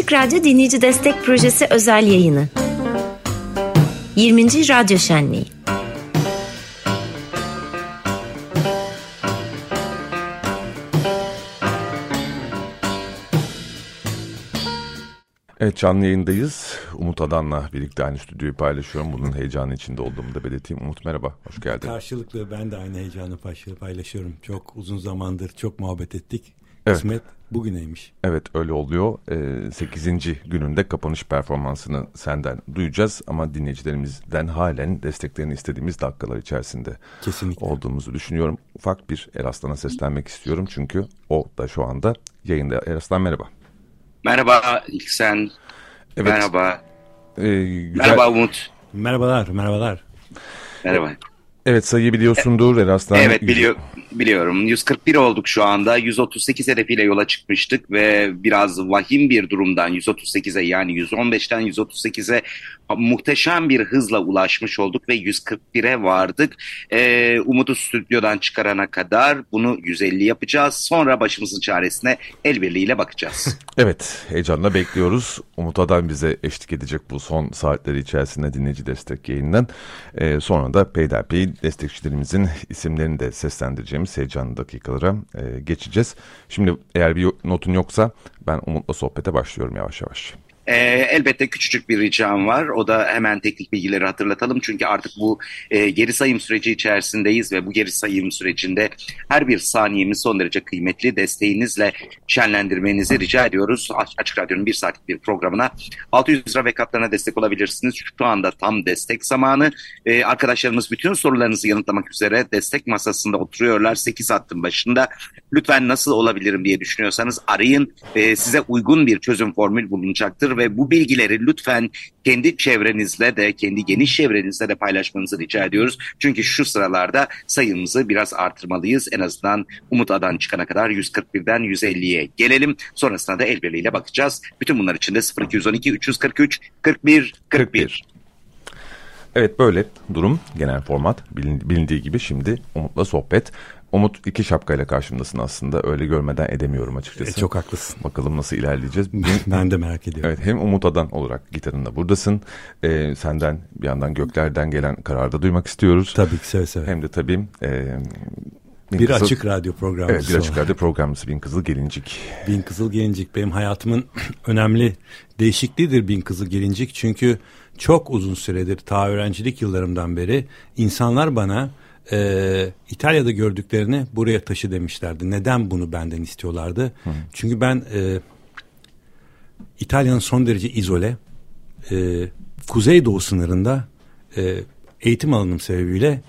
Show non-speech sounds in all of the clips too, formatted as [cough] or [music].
Açık Radyo Dinleyici Destek Projesi özel yayını. 20. Radyo Şenliği. Evet canlı yayındayız. Umut Adan'la birlikte aynı stüdyoyu paylaşıyorum. Bunun heyecanı içinde olduğumu da belirteyim. Umut merhaba, hoş geldin. Karşılıklı ben de aynı heyecanı paylaşıyorum. Çok uzun zamandır çok muhabbet ettik. Evet. Kısmet bugüneymiş. Evet öyle oluyor. Ee, 8. gününde kapanış performansını senden duyacağız. Ama dinleyicilerimizden halen desteklerini istediğimiz dakikalar içerisinde Kesinlikle. olduğumuzu düşünüyorum. Ufak bir Eraslan'a seslenmek istiyorum. Çünkü o da şu anda yayında. Eraslan merhaba. Merhaba İlksen. Evet. Merhaba. Ee, güzel- Merhaba Umut. Merhabalar, merhabalar. Merhaba. Evet sayıyı biliyorsundur Eraslan. Evet biliyor, biliyorum. 141 olduk şu anda. 138 hedefiyle yola çıkmıştık ve biraz vahim bir durumdan 138'e yani 115'ten 138'e muhteşem bir hızla ulaşmış olduk ve 141'e vardık. Ee, Umut'u stüdyodan çıkarana kadar bunu 150 yapacağız. Sonra başımızın çaresine el birliğiyle bakacağız. [laughs] Evet, heyecanla bekliyoruz. Umut Adan bize eşlik edecek bu son saatleri içerisinde dinleyici destek yayından. Ee, sonra da peyderpey destekçilerimizin isimlerini de seslendireceğimiz heyecanlı dakikalara e, geçeceğiz. Şimdi eğer bir notun yoksa ben Umut'la sohbete başlıyorum yavaş yavaş. Ee, elbette küçücük bir ricam var. O da hemen teknik bilgileri hatırlatalım. Çünkü artık bu e, geri sayım süreci içerisindeyiz ve bu geri sayım sürecinde her bir saniyemiz son derece kıymetli. Desteğinizle şenlendirmenizi rica ediyoruz. Aç- Açık Radyo'nun bir saatlik bir programına 600 lira ve katlarına destek olabilirsiniz. Şu anda tam destek zamanı. Ee, arkadaşlarımız bütün sorularınızı yanıtlamak üzere destek masasında oturuyorlar. 8 hattın başında. Lütfen nasıl olabilirim diye düşünüyorsanız arayın. Ee, size uygun bir çözüm formül bulunacaktır ve bu bilgileri lütfen kendi çevrenizle de kendi geniş çevrenizle de paylaşmanızı rica ediyoruz. Çünkü şu sıralarda sayımızı biraz artırmalıyız. En azından Umut Adan çıkana kadar 141'den 150'ye gelelim. Sonrasında da el birliğiyle bakacağız. Bütün bunlar için de 0212 343 41 41. Evet böyle durum genel format bilin- bilindiği gibi şimdi Umut'la sohbet. Umut iki şapkayla karşımdasın aslında öyle görmeden edemiyorum açıkçası. E, çok haklısın. Bakalım nasıl ilerleyeceğiz. [laughs] ben de merak ediyorum. Evet hem Umut Adan olarak gitarınla buradasın. Ee, senden bir yandan göklerden gelen kararı da duymak istiyoruz. Tabii ki seve seve. Hem de tabii e, Bin bir Kızıl- açık radyo programı. Evet bir açık radyo programcısı Bin Kızıl Gelincik. Bin Kızıl Gelincik benim hayatımın [clears throat] önemli değişikliğidir Bin Kızıl Gelincik. Çünkü çok uzun süredir ta öğrencilik yıllarımdan beri insanlar bana e, İtalya'da gördüklerini buraya taşı demişlerdi. Neden bunu benden istiyorlardı? Çünkü ben e, İtalya'nın son derece izole e, kuzeydoğu sınırında e, eğitim alanım sebebiyle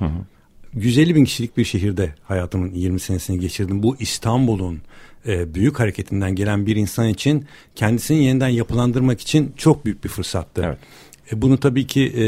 150 bin kişilik bir şehirde hayatımın 20 senesini geçirdim. Bu İstanbul'un e, büyük hareketinden gelen bir insan için kendisini yeniden yapılandırmak için çok büyük bir fırsattı. Evet. E, bunu tabii ki e,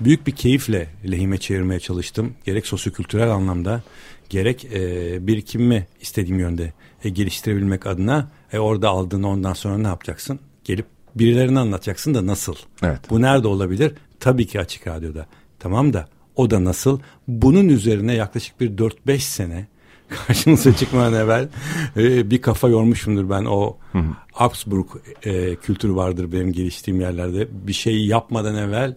büyük bir keyifle lehime çevirmeye çalıştım. Gerek sosyokültürel anlamda gerek e, birikimimi istediğim yönde e, geliştirebilmek adına e, orada aldığını ondan sonra ne yapacaksın? Gelip birilerine anlatacaksın da nasıl? Evet. Bu nerede olabilir? Tabii ki açık radyoda. Tamam da o da nasıl? Bunun üzerine yaklaşık bir 4-5 sene [laughs] karşınıza çıkmadan evvel e, bir kafa yormuşumdur ben o Augsburg e, kültürü vardır benim geliştiğim yerlerde. Bir şey yapmadan evvel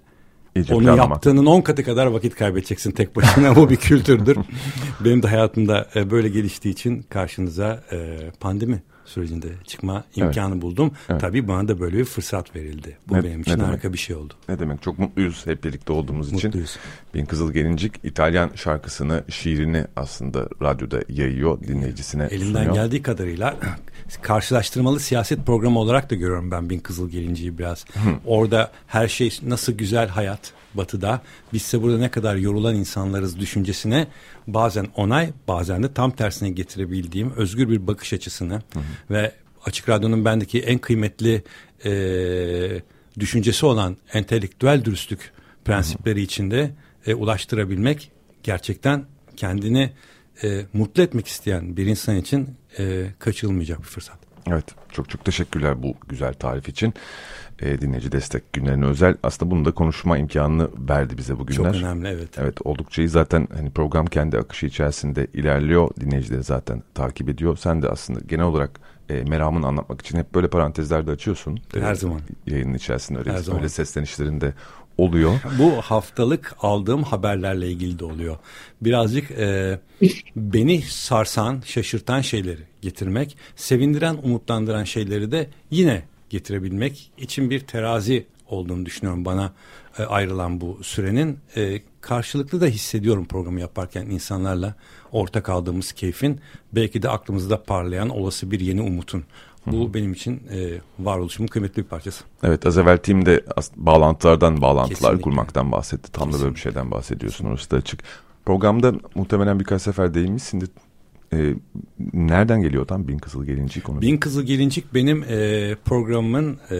İyice onu planlamak. yaptığının 10 katı kadar vakit kaybedeceksin tek başına. Bu bir kültürdür. [laughs] Benim de hayatımda e, böyle geliştiği için karşınıza e, pandemi sürecinde çıkma imkanı buldum. Evet. Tabii bana da böyle bir fırsat verildi. Bu Ne- benim ne için demek? harika bir şey oldu. Ne demek çok mutluyuz hep birlikte olduğumuz için. Mutluyuz. Bin Kızıl Gelincik İtalyan şarkısını, şiirini aslında radyoda yayıyor, dinleyicisine Elimden sunuyor. geldiği kadarıyla karşılaştırmalı siyaset programı olarak da görüyorum ben Bin Kızıl Gelinci'yi biraz. Orada her şey nasıl güzel hayat batıda. Bizse burada ne kadar yorulan insanlarız düşüncesine bazen onay bazen de tam tersine getirebildiğim özgür bir bakış açısını ve Açık Radyo'nun bendeki en kıymetli e, düşüncesi olan entelektüel dürüstlük prensipleri içinde e, ulaştırabilmek gerçekten kendini e, mutlu etmek isteyen bir insan için e, kaçırılmayacak bir fırsat. Evet çok çok teşekkürler bu güzel tarif için. Ee, dinleyici destek günlerine özel. Aslında bunu da konuşma imkanını verdi bize bugünler. Çok önemli evet. Evet oldukça iyi zaten hani program kendi akışı içerisinde ilerliyor. Dinleyicileri zaten takip ediyor. Sen de aslında genel olarak e, meramını anlatmak için hep böyle parantezlerde açıyorsun. Her e, zaman. Yayının içerisinde öyle, Her zaman. öyle seslenişlerinde oluyor. Bu haftalık aldığım haberlerle ilgili de oluyor. Birazcık e, beni sarsan, şaşırtan şeyleri getirmek, sevindiren, umutlandıran şeyleri de yine getirebilmek için bir terazi olduğunu düşünüyorum bana e, ayrılan bu sürenin. E, karşılıklı da hissediyorum programı yaparken insanlarla ortak aldığımız keyfin belki de aklımızda parlayan olası bir yeni umutun. Bu Hı. benim için e, varoluşumun kıymetli bir parçası. Evet az evvel Tim de bağlantılardan bağlantılar Kesinlikle. kurmaktan bahsetti. Tam Kesinlikle. da böyle bir şeyden bahsediyorsun orası da açık. Programda muhtemelen birkaç sefer değinmişsindir. E, nereden geliyor tam Bin Kızıl Gelincik? Onu Bin Kızıl Gelincik benim e, programımın e,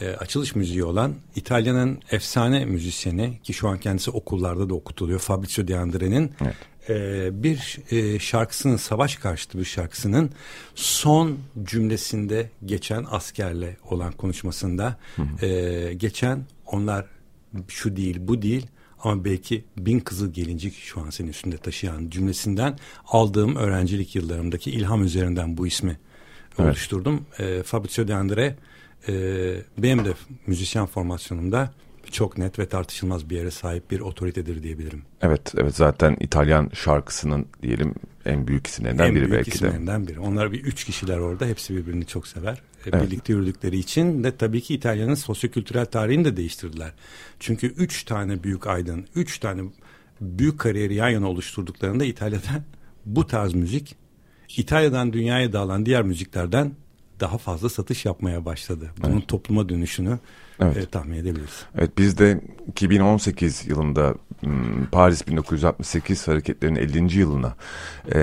e, açılış müziği olan İtalya'nın efsane müzisyeni ki şu an kendisi okullarda da okutuluyor Fabrizio De Andre'nin evet. E, bir e, şarkısının savaş karşıtı bir şarkısının son cümlesinde geçen askerle olan konuşmasında E, geçen onlar şu değil bu değil ama belki bin kızıl gelincik şu an senin üstünde taşıyan cümlesinden aldığım öğrencilik yıllarımdaki ilham üzerinden bu ismi evet. oluşturdum. E, Fabrizio De Andre e, benim de müzisyen formasyonumda çok net ve tartışılmaz bir yere sahip bir otoritedir diyebilirim. Evet, evet zaten İtalyan şarkısının diyelim en büyük isimlerinden en biri belki de. En büyük isimlerinden biri. Onlar bir üç kişiler orada. Hepsi birbirini çok sever. E, evet. Birlikte yürüdükleri için de tabii ki İtalya'nın sosyokültürel tarihini de değiştirdiler. Çünkü üç tane büyük aydın, üç tane büyük kariyeri yan yana oluşturduklarında İtalya'da bu tarz müzik İtalya'dan dünyaya dağılan diğer müziklerden daha fazla satış yapmaya başladı. Bunun evet. topluma dönüşünü evet. e, tahmin edebiliriz. Evet biz de 2018 yılında Paris 1968 hareketlerinin 50. yılına e,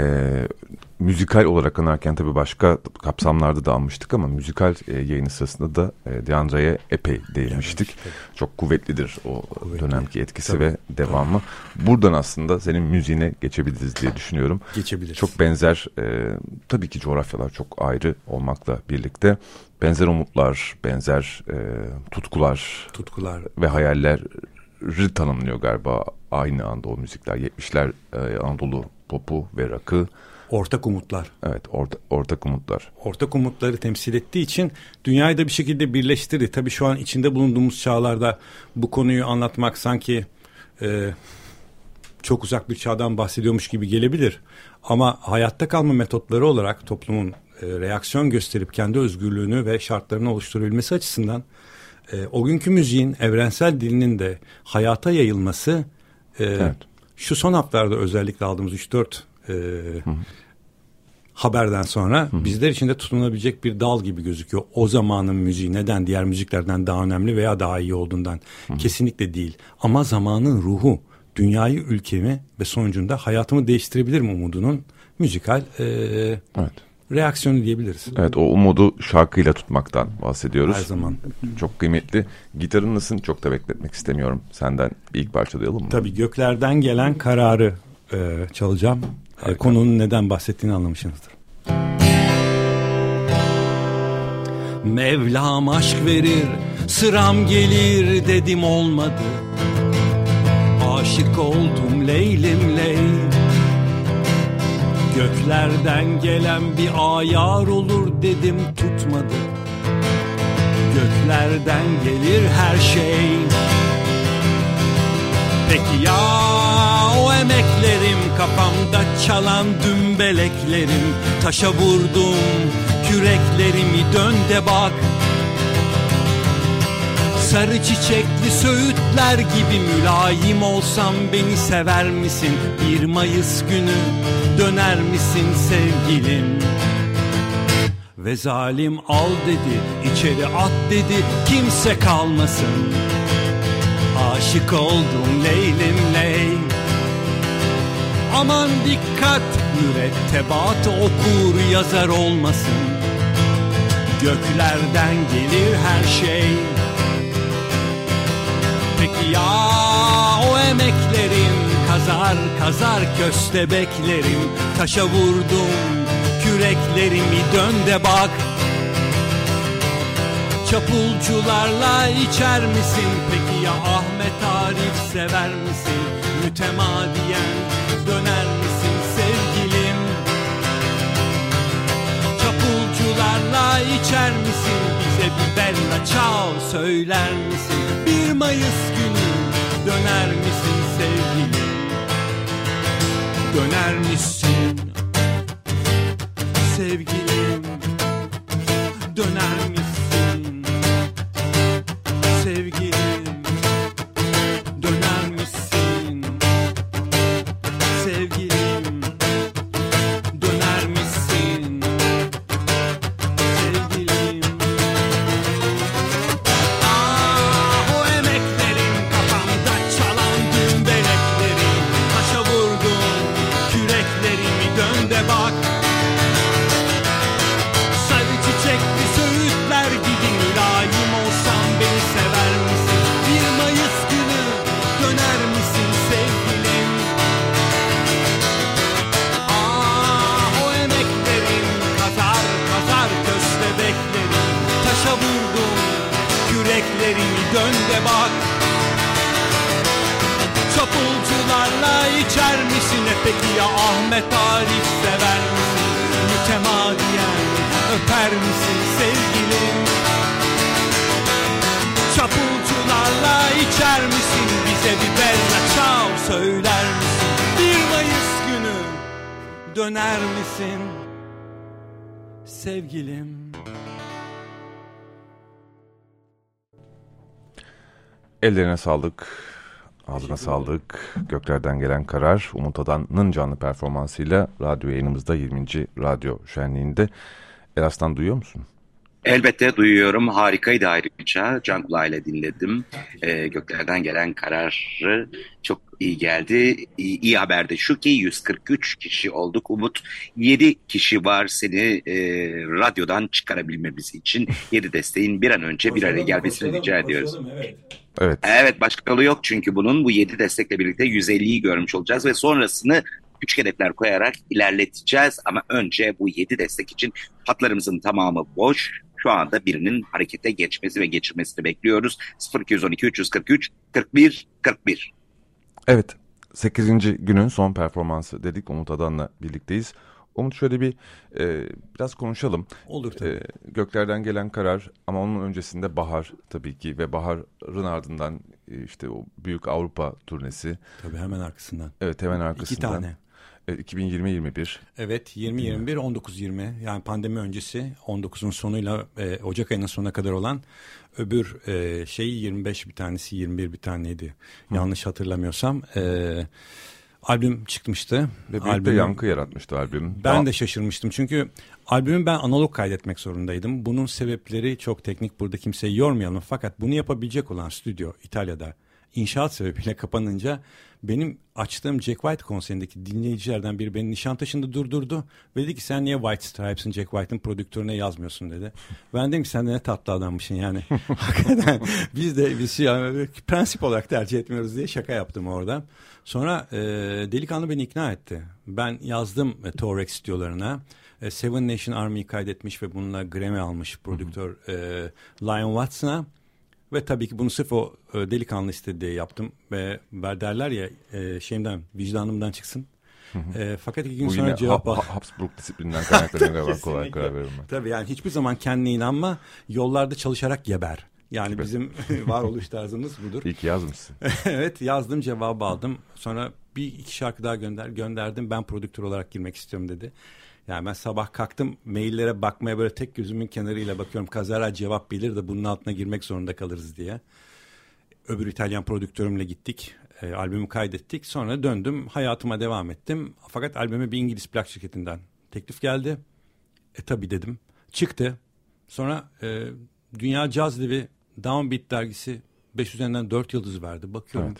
müzikal olarak anarken tabii başka kapsamlarda da almıştık ama müzikal e, yayını sırasında da e, Deandre'ye epey değinmiştik. Evet, Çok kuvvetlidir o Kuvvetli. dönemki etkisi tabii. ve devamı. Buradan aslında senin müziğine geçebiliriz diye düşünüyorum. Geçebiliriz. Çok benzer e, tabii ki coğrafyalar çok ayrı olmakla birlikte benzer umutlar, benzer e, tutkular, tutkular ve hayaller tanımlıyor galiba aynı anda o müzikler. 70'ler e, Anadolu popu ve rakı. Ortak umutlar. Evet orta, ortak umutlar. Ortak umutları temsil ettiği için dünyayı da bir şekilde birleştirdi. Tabii şu an içinde bulunduğumuz çağlarda bu konuyu anlatmak sanki e, çok uzak bir çağdan bahsediyormuş gibi gelebilir. Ama hayatta kalma metotları olarak toplumun e, reaksiyon gösterip kendi özgürlüğünü ve şartlarını oluşturabilmesi açısından e, o günkü müziğin evrensel dilinin de hayata yayılması e, evet. şu son haftalarda özellikle aldığımız 3-4 e, haberden sonra Hı. bizler için de tutunabilecek bir dal gibi gözüküyor. O zamanın müziği neden diğer müziklerden daha önemli veya daha iyi olduğundan Hı. kesinlikle değil. Ama zamanın ruhu dünyayı, ülkemi ve sonucunda hayatımı değiştirebilir mi umudunun müzikal e, evet. Reaksiyonu diyebiliriz. Evet o umudu şarkıyla tutmaktan bahsediyoruz. Her zaman. Çok kıymetli. Gitarın nasıl çok da bekletmek istemiyorum. Senden ilk parçalayalım mı? Tabii göklerden gelen kararı e, çalacağım. E, konunun neden bahsettiğini anlamışsınızdır. Mevlam aşk verir, sıram gelir dedim olmadı. Aşık oldum leylim ley. Göklerden gelen bir ayar olur dedim tutmadı. Göklerden gelir her şey. Peki ya o emeklerim kafamda çalan dümbeleklerim Taşa vurdum küreklerimi dön de bak Sarı çiçekli söğütler gibi mülayim olsam beni sever misin? Bir Mayıs günü döner misin sevgilim? Ve zalim al dedi, içeri at dedi, kimse kalmasın. Aşık oldum leylim ley Aman dikkat mürettebat okur yazar olmasın Göklerden gelir her şey Peki ya? O emeklerim kazar kazar köstebeklerim Taşa vurdum küreklerimi dön de bak. Çapulcularla içer misin? Peki ya Ahmet Arif sever misin? Mütemadiyen döner misin sevgilim? Çapul içer misin? Bize bir bella ciao söyler misin? Bir Mayıs günü döner misin sevgilim? Döner misin? Sevgilim döner misin? Sevgilim ya Ahmet Arif sever misin? Mütemadiyen öper misin sevgilim? Çapulcularla içer misin? Bize bir bella ciao söyler misin? Bir Mayıs günü döner misin? Sevgilim Ellerine sağlık, ağzına sağlık. Göklerden gelen karar Umut Adan'ın canlı performansıyla radyo yayınımızda 20. Radyo Şenliği'nde. Eras'tan duyuyor musun? Elbette duyuyorum. Harikaydı ayrıca. Can kulağıyla dinledim. Ee, göklerden gelen kararı çok iyi geldi. İyi, iyi haber de şu ki 143 kişi olduk. Umut 7 kişi var seni e, radyodan çıkarabilmemiz için [laughs] 7 desteğin bir an önce bir araya gelmesini rica ediyoruz. Evet. Evet. Evet başka yolu yok çünkü bunun bu 7 destekle birlikte 150'yi görmüş olacağız ve sonrasını küçük hedefler koyarak ilerleteceğiz. Ama önce bu 7 destek için hatlarımızın tamamı boş. Şu anda birinin harekete geçmesi ve geçirmesini bekliyoruz. 0212 343 41 41. Evet. 8. günün son performansı dedik. Umut Adan'la birlikteyiz. Umut şöyle bir e, biraz konuşalım. Olur tabii. E, göklerden gelen karar ama onun öncesinde bahar tabii ki ve baharın ardından e, işte o büyük Avrupa turnesi. Tabii hemen arkasından. Evet hemen İki arkasından. tane. E, 2020-21. Evet 20-21 19-20 yani pandemi öncesi 19'un sonuyla e, Ocak ayının sonuna kadar olan öbür e, şey 25 bir tanesi 21 bir taneydi yanlış hatırlamıyorsam e, albüm çıkmıştı. Ve büyük de Albümü- yankı yaratmıştı albüm. Ben Daha- de şaşırmıştım çünkü albümü ben analog kaydetmek zorundaydım. Bunun sebepleri çok teknik burada kimseyi yormayalım. Fakat bunu yapabilecek olan stüdyo İtalya'da inşaat sebebiyle [laughs] kapanınca benim açtığım Jack White konserindeki dinleyicilerden biri beni Nişantaşı'nda durdurdu. Ve dedi ki sen niye White Stripes'ın Jack White'ın prodüktörüne yazmıyorsun dedi. Ben dedim ki sen de ne tatlı adammışsın yani. [laughs] [laughs] Hakikaten biz de biz şey, yani, prensip olarak tercih etmiyoruz diye şaka yaptım orada. Sonra e, delikanlı beni ikna etti. Ben yazdım e, Torex stüdyolarına. E, Seven Nation Army'yi kaydetmiş ve bununla Grammy almış prodüktör e, Lion Wattson'a. Ve tabii ki bunu sırf o e, delikanlı istedi diye yaptım. Ve derler ya e, şeyimden vicdanımdan çıksın. E, fakat iki gün Bu sonra cevap al. Ha- Habsburg disiplinden kaynaklanıyor [laughs] galiba kolay karar verilmez. Tabii yani hiçbir zaman kendine inanma. Yollarda çalışarak geber. Yani bizim [laughs] [laughs] varoluş tarzımız budur. Ki yazmışsın. evet yazdım cevabı aldım. Sonra bir iki şarkı daha gönder gönderdim. Ben prodüktör olarak girmek istiyorum dedi. Yani ben sabah kalktım maillere bakmaya böyle tek gözümün kenarıyla bakıyorum. Kazara cevap bilir de bunun altına girmek zorunda kalırız diye. Öbür İtalyan prodüktörümle gittik. E, albümü kaydettik. Sonra döndüm hayatıma devam ettim. Fakat albüme bir İngiliz plak şirketinden teklif geldi. E tabi dedim. Çıktı. Sonra e, Dünya Caz Livi Downbeat dergisi 5 üzerinden 4 yıldız verdi. Bakıyorum.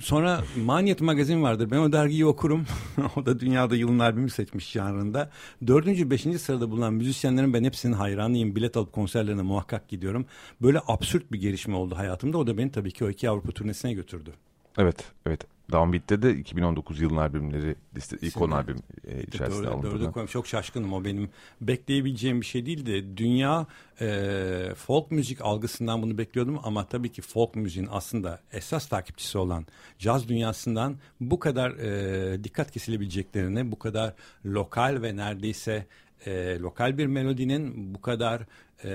Sonra Maniyet magazin vardır. Ben o dergiyi okurum. [laughs] o da dünyada yılın albümü seçmiş janrında. Dördüncü, beşinci sırada bulunan müzisyenlerin ben hepsinin hayranıyım. Bilet alıp konserlerine muhakkak gidiyorum. Böyle absürt bir gelişme oldu hayatımda. O da beni tabii ki o iki Avrupa turnesine götürdü. Evet, evet. Downbeat'te de 2019 yılın albümleri liste, ikon Kesinlikle. albüm e, içerisinde Dörde, alındığını. dörde. Çok şaşkınım. O benim bekleyebileceğim bir şey değildi. Dünya e, folk müzik algısından bunu bekliyordum ama tabii ki folk müziğin aslında esas takipçisi olan caz dünyasından bu kadar e, dikkat kesilebileceklerini, bu kadar lokal ve neredeyse e, lokal bir melodinin bu kadar e,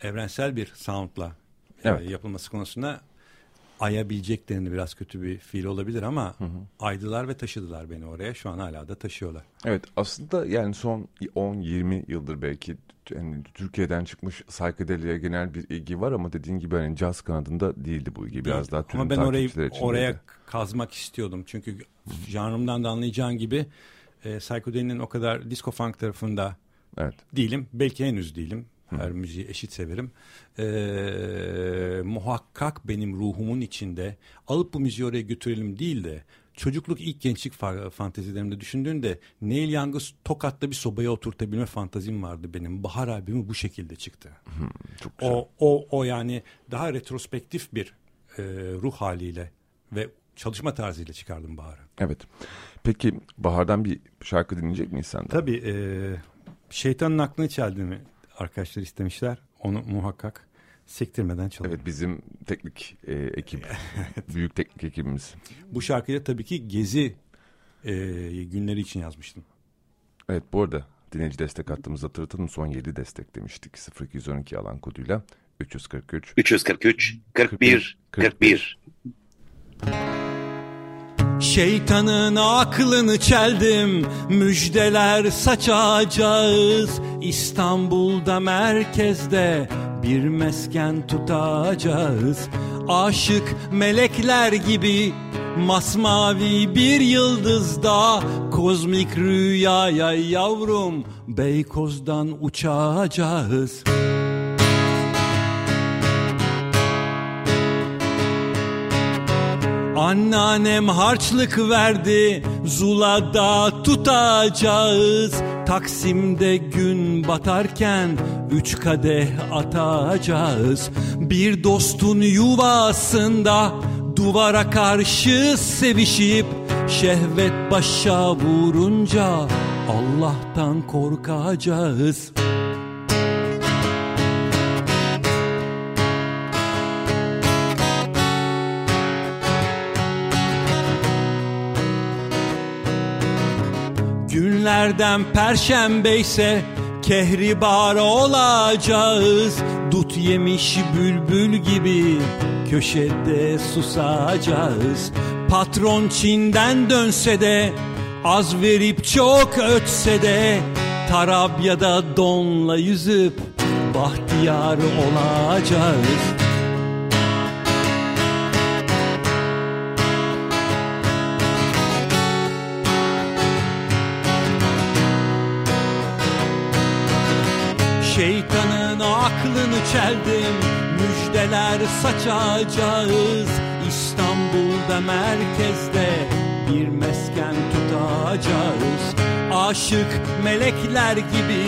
evrensel bir soundla e, evet. yapılması konusunda ayabileceklerini biraz kötü bir fiil olabilir ama hı hı. aydılar ve taşıdılar beni oraya. Şu an hala da taşıyorlar. Evet aslında yani son 10-20 yıldır belki yani Türkiye'den çıkmış psychedelia genel bir ilgi var ama dediğin gibi hani caz kanadında değildi bu ilgi. Biraz Değil. daha Ama ben orayı oraya kazmak istiyordum. Çünkü janrımdan da anlayacağın gibi e, psychedelia'nın o kadar disco funk tarafında evet. değilim. Belki henüz değilim. Her müziği eşit severim. Ee, muhakkak benim ruhumun içinde alıp bu müziği oraya götürelim değil de çocukluk ilk gençlik fantezilerimde düşündüğünde Neil Young'ı Tokat'ta bir sobaya oturtabilme fantazim vardı benim. Bahar albümü bu şekilde çıktı. Hmm, çok güzel. O, o, o yani daha retrospektif bir e, ruh haliyle ve çalışma tarzıyla çıkardım Bahar'ı. Evet. Peki Bahar'dan bir şarkı dinleyecek miyiz senden? Tabii. E, şeytanın aklını çeldiğimi arkadaşlar istemişler. Onu muhakkak sektirmeden çalalım. Evet bizim teknik e, ekip, [laughs] büyük teknik ekibimiz. Bu şarkıyı da tabii ki Gezi e, günleri için yazmıştım. Evet bu arada dinleyici destek hattımızı hatırlatalım. Son 7 destek demiştik 0212 alan koduyla 343 343 41 41. 41. Şeytanın aklını çeldim Müjdeler saçacağız. İstanbul'da merkezde Bir mesken tutacağız. Aşık melekler gibi Masmavi bir yıldızda Kozmik rüyaya yavrum Beykoz'dan uçacağız Anneannem harçlık verdi Zula'da tutacağız. Taksim'de gün batarken Üç kadeh atacağız. Bir dostun yuvasında Duvara karşı sevişip Şehvet başa vurunca Allah'tan korkacağız Günlerden perşembe ise kehribar olacağız. Dut yemiş bülbül gibi köşede susacağız. Patron Çin'den dönse de az verip çok ötse de Tarabya'da donla yüzüp bahtiyar olacağız aklını çeldim. Müjdeler saçacağız. İstanbul'da merkezde Bir mesken tutacağız. Aşık melekler gibi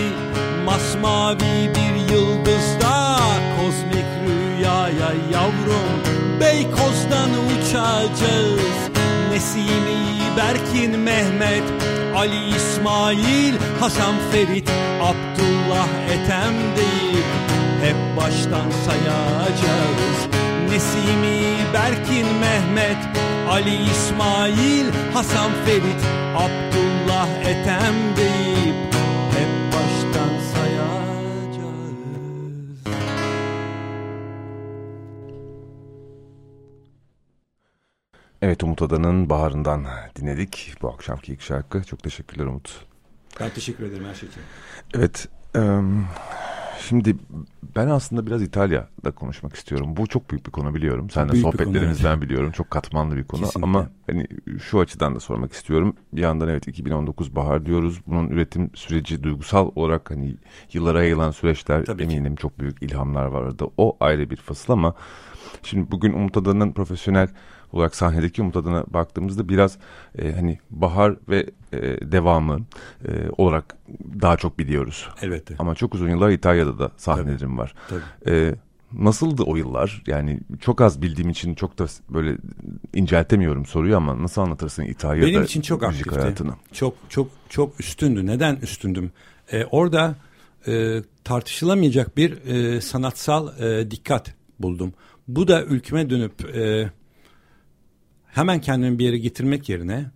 Masmavi bir yıldızda Kozmik rüyaya yavrum Beykoz'dan uçacağız. Nesimi Berkin Mehmet Ali İsmail Hasan Ferit Abdullah Ethem değil Hep baştan sayacağız Nesimi Berkin Mehmet Ali İsmail Hasan Ferit Abdullah Ethem deyip hep baştan sayacağız. Evet Umut Adan'ın Baharından dinledik bu akşamki ilk şarkı. Çok teşekkürler Umut. Ben teşekkür ederim her şey için. Evet. Um, şimdi ben aslında biraz İtalya'da konuşmak istiyorum. Bu çok büyük bir konu biliyorum. Sen de sohbetlerimizden konu, biliyorum. Çok katmanlı bir konu. Kesinlikle. Ama hani şu açıdan da sormak istiyorum. Bir yandan evet 2019 bahar diyoruz. Bunun üretim süreci duygusal olarak hani yıllara yayılan süreçler Tabii eminim ki. çok büyük ilhamlar vardı. O ayrı bir fasıl ama şimdi bugün Umut Adan'ın profesyonel olarak sahnedeki umut adına baktığımızda biraz e, hani bahar ve e, devamı e, olarak daha çok biliyoruz. Elbette. Ama çok uzun yıllar İtalya'da da sahnelerim Tabii. var. Tabii. E, nasıldı o yıllar? Yani çok az bildiğim için çok da böyle inceltemiyorum soruyu ama nasıl anlatırsın İtalya'da Benim için çok aktifti. Hayatını? Çok çok çok üstündü. Neden üstündüm? Ee, orada e, tartışılamayacak bir e, sanatsal e, dikkat buldum. Bu da ülkeme dönüp e, hemen kendimi bir yere getirmek yerine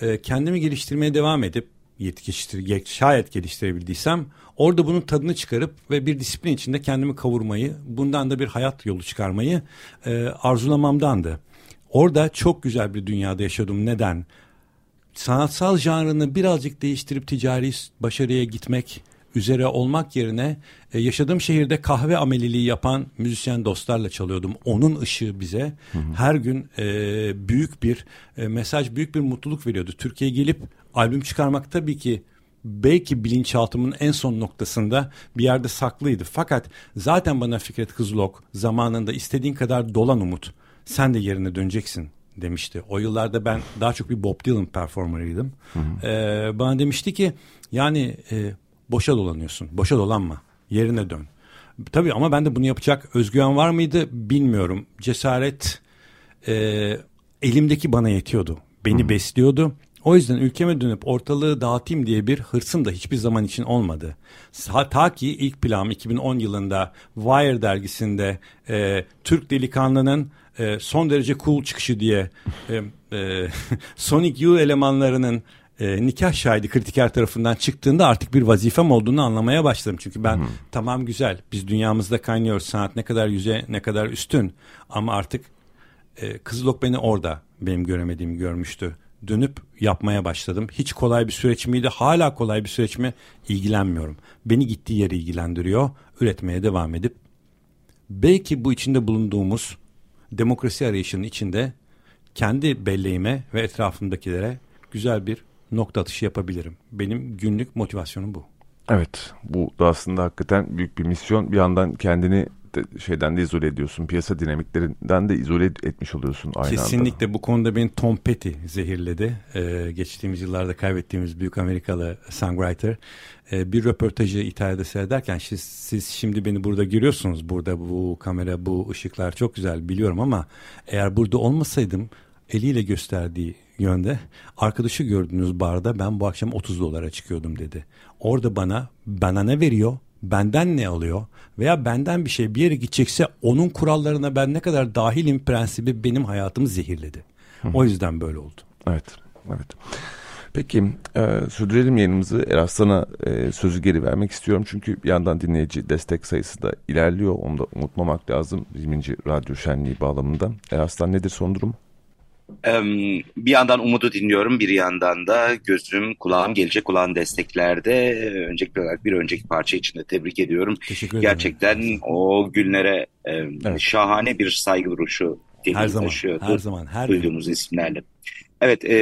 e, kendimi geliştirmeye devam edip yetiştir, şayet geliştirebildiysem orada bunun tadını çıkarıp ve bir disiplin içinde kendimi kavurmayı, bundan da bir hayat yolu çıkarmayı e, arzulamamdandı. Orada çok güzel bir dünyada yaşadım. Neden? Sanatsal janrını birazcık değiştirip ticari başarıya gitmek üzere olmak yerine e, yaşadığım şehirde kahve ameliliği yapan müzisyen dostlarla çalıyordum. Onun ışığı bize hı hı. her gün e, büyük bir e, mesaj, büyük bir mutluluk veriyordu. Türkiye'ye gelip albüm çıkarmak tabii ki belki bilinçaltımın en son noktasında bir yerde saklıydı. Fakat zaten bana Fikret Kızılok zamanında istediğin kadar dolan umut sen de yerine döneceksin demişti. O yıllarda ben daha çok bir Bob Dylan performerıydım. Ee, bana demişti ki yani e, boşa dolanıyorsun. Boşa dolanma. Yerine dön. Tabii ama ben de bunu yapacak özgüven var mıydı bilmiyorum. Cesaret e, elimdeki bana yetiyordu. Beni hmm. besliyordu. O yüzden ülkeme dönüp ortalığı dağıtayım diye bir hırsım da hiçbir zaman için olmadı. Ta ki ilk planım 2010 yılında Wire dergisinde e, Türk delikanlının e, son derece cool çıkışı diye e, e, [laughs] Sonic Youth elemanlarının e, nikah şahidi kritiker tarafından çıktığında artık bir vazifem olduğunu anlamaya başladım. Çünkü ben hmm. tamam güzel biz dünyamızda kaynıyoruz sanat ne kadar yüze ne kadar üstün ama artık e, Kızılok beni orada benim göremediğimi görmüştü. Dönüp yapmaya başladım. Hiç kolay bir süreç miydi? Hala kolay bir süreç mi? İlgilenmiyorum. Beni gittiği yere ilgilendiriyor. Üretmeye devam edip belki bu içinde bulunduğumuz demokrasi arayışının içinde kendi belleğime ve etrafımdakilere güzel bir nokta atışı yapabilirim. Benim günlük motivasyonum bu. Evet bu da aslında hakikaten büyük bir misyon. Bir yandan kendini de şeyden de izole ediyorsun. Piyasa dinamiklerinden de izole etmiş oluyorsun aynı Kesinlikle anda. bu konuda beni Tom Petty zehirledi. Ee, geçtiğimiz yıllarda kaybettiğimiz büyük Amerikalı songwriter. Ee, bir röportajı İtalya'da seyrederken siz, siz şimdi beni burada görüyorsunuz. Burada bu kamera, bu ışıklar çok güzel biliyorum ama eğer burada olmasaydım eliyle gösterdiği yönde arkadaşı gördüğünüz barda ben bu akşam 30 dolara çıkıyordum dedi. Orada bana bana ne veriyor? Benden ne alıyor? Veya benden bir şey bir yere gidecekse onun kurallarına ben ne kadar dahilim prensibi benim hayatımı zehirledi. O yüzden böyle oldu. Evet. Evet. Peki e, sürdürelim yayınımızı. Eraslan'a e, sözü geri vermek istiyorum. Çünkü bir yandan dinleyici destek sayısı da ilerliyor. Onu da unutmamak lazım 20. Radyo Şenliği bağlamında. Eraslan nedir son durum? Bir yandan umudu dinliyorum, bir yandan da gözüm, kulağım gelecek olan desteklerde. Öncelikli olarak bir önceki parça için de tebrik ediyorum. Gerçekten o günlere evet. şahane bir saygı duruşu her zaman, taşıyordu. Her zaman, her duyduğumuz gün. isimlerle. Evet, e,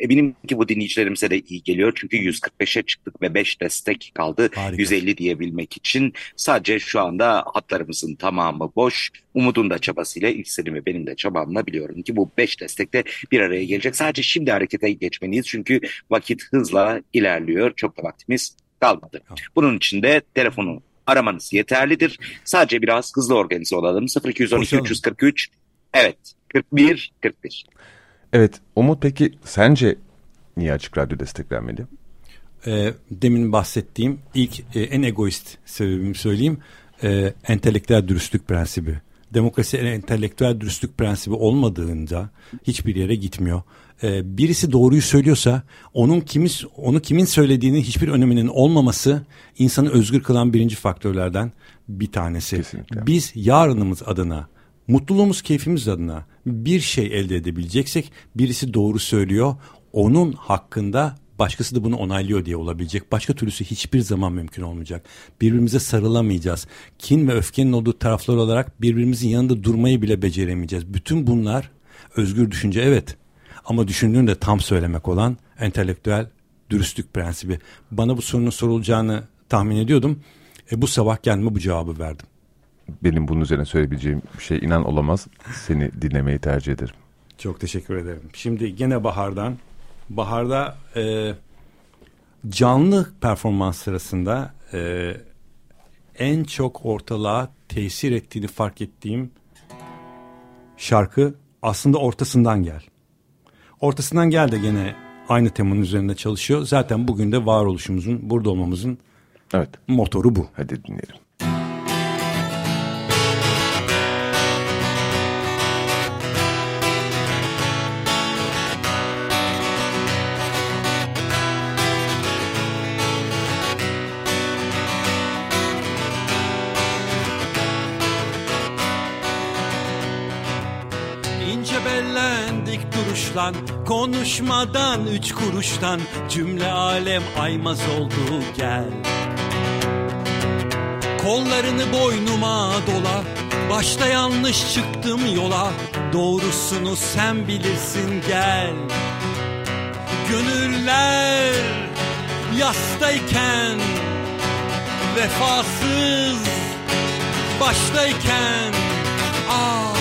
eminim ki bu dinleyicilerimize de iyi geliyor. Çünkü 145'e çıktık ve 5 destek kaldı. Harika. 150 diyebilmek için. Sadece şu anda hatlarımızın tamamı boş. Umut'un da çabasıyla, İlksel'in ve benim de çabamla biliyorum ki bu 5 destekte bir araya gelecek. Sadece şimdi harekete geçmeliyiz. Çünkü vakit hızla ilerliyor. Çok da vaktimiz kalmadı. Bunun için de telefonu aramanız yeterlidir. Sadece biraz hızlı organize olalım. 0212 343 Evet 41 41. Evet Umut peki sence niye Açık Radyo desteklenmeli? E, demin bahsettiğim ilk e, en egoist sebebimi söyleyeyim. E, entelektüel dürüstlük prensibi. Demokrasi entelektüel dürüstlük prensibi olmadığında hiçbir yere gitmiyor. E, birisi doğruyu söylüyorsa onun kimis onu kimin söylediğinin hiçbir öneminin olmaması insanı özgür kılan birinci faktörlerden bir tanesi. Kesinlikle. Biz yarınımız adına mutluluğumuz keyfimiz adına bir şey elde edebileceksek birisi doğru söylüyor onun hakkında başkası da bunu onaylıyor diye olabilecek. Başka türlüsü hiçbir zaman mümkün olmayacak. Birbirimize sarılamayacağız. Kin ve öfkenin olduğu taraflar olarak birbirimizin yanında durmayı bile beceremeyeceğiz. Bütün bunlar özgür düşünce evet. Ama düşündüğünü de tam söylemek olan entelektüel dürüstlük prensibi. Bana bu sorunun sorulacağını tahmin ediyordum. E, bu sabah kendime bu cevabı verdim benim bunun üzerine söyleyebileceğim bir şey inan olamaz. Seni dinlemeyi tercih ederim. Çok teşekkür ederim. Şimdi gene Bahar'dan. Bahar'da e, canlı performans sırasında e, en çok ortalığa tesir ettiğini fark ettiğim şarkı aslında ortasından gel. Ortasından gel de gene aynı temanın üzerinde çalışıyor. Zaten bugün de varoluşumuzun, burada olmamızın evet. motoru bu. Hadi dinleyelim. Duruşlan Konuşmadan üç kuruştan Cümle alem aymaz oldu gel. Kollarını boynuma dola Başta yanlış çıktım yola Doğrusunu sen bilirsin gel. Gönüller yastayken Vefasız baştayken Ah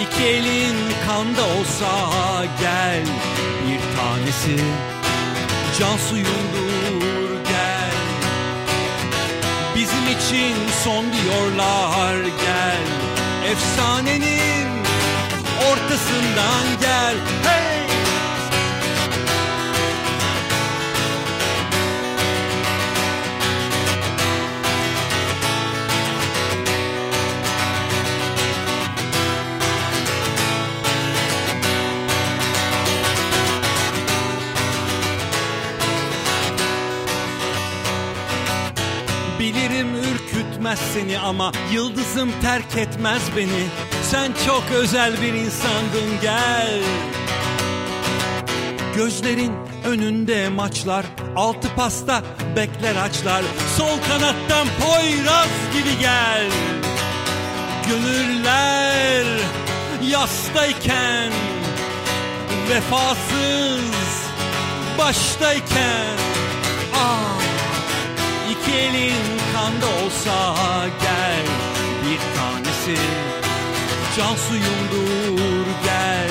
iki elin kanda olsa gel Bir tanesi. Can suyundur gel. Bizim için son diyorlar gel. Efsanenin ortasından gel ürkütmez seni ama yıldızım terk etmez beni. Sen çok özel bir insandın gel. Gözlerin önünde maçlar Altı pasta bekler açlar. Sol kanattan Poyraz gibi gel. Gönüller yastayken Vefasız baştayken. Ah İki elin kanda olsa gel Bir tanesi. Can suyumdur gel.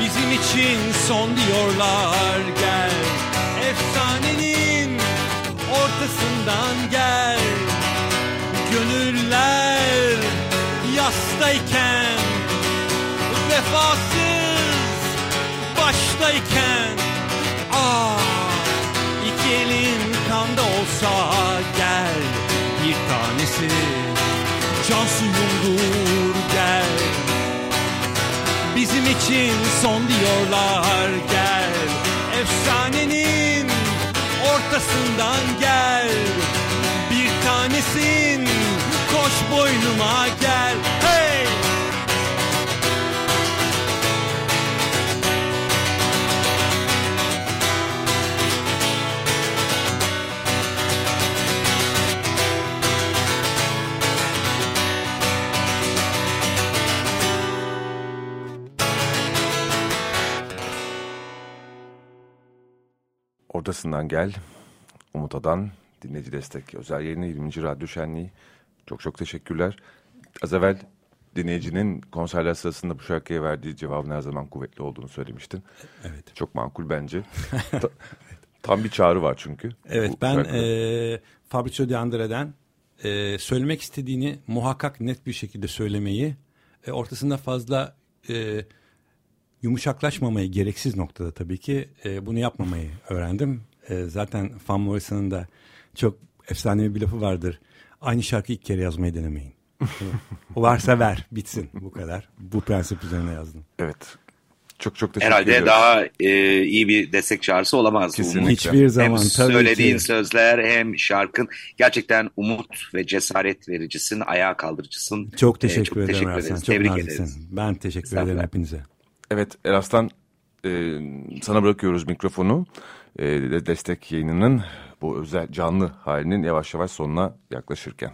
Bizim için son diyorlar gel. Efsanenin ortasından gel. Gönüller yastayken Vefasız baştayken. Ah kanda olsa gel Bir tanesi. Can suyumdur gel. Bizim için son diyorlar gel. Efsanenin ortasından gel. Bir tanesin koş boynuma gel Ortasından gel. Umut Adan, dinleyici destek özel yayını 20. Radyo Şenliği. Çok çok teşekkürler. Az evvel dinleyicinin konserler sırasında bu şarkıya verdiği cevabın her zaman kuvvetli olduğunu söylemiştin. Evet. Çok makul bence. [laughs] Ta- Tam bir çağrı var çünkü. Evet Bu ben şarkıda. e, Fabrizio De Andre'den e, söylemek istediğini muhakkak net bir şekilde söylemeyi e, ortasında fazla e, yumuşaklaşmamayı gereksiz noktada tabii ki e, bunu yapmamayı öğrendim. E, zaten Van Morrison'ın da çok efsanevi bir lafı vardır. Aynı şarkıyı ilk kere yazmayı denemeyin. o varsa ver bitsin bu kadar. Bu prensip üzerine yazdım. Evet. Çok çok teşekkür Herhalde ediyoruz. daha e, iyi bir destek çağrısı olamaz. Kesinlikle. Umut. Hiçbir zaman Hem tabii söylediğin ki. sözler hem şarkın gerçekten umut ve cesaret vericisin, ayağa kaldırıcısın. Çok E, teşekkür çok ederim teşekkür ederiz. Çok Tebrik ederiz. Ben teşekkür ederim hepinize. Evet Eraslan e, sana bırakıyoruz mikrofonu. E, destek yayınının bu özel canlı halinin yavaş yavaş sonuna yaklaşırken.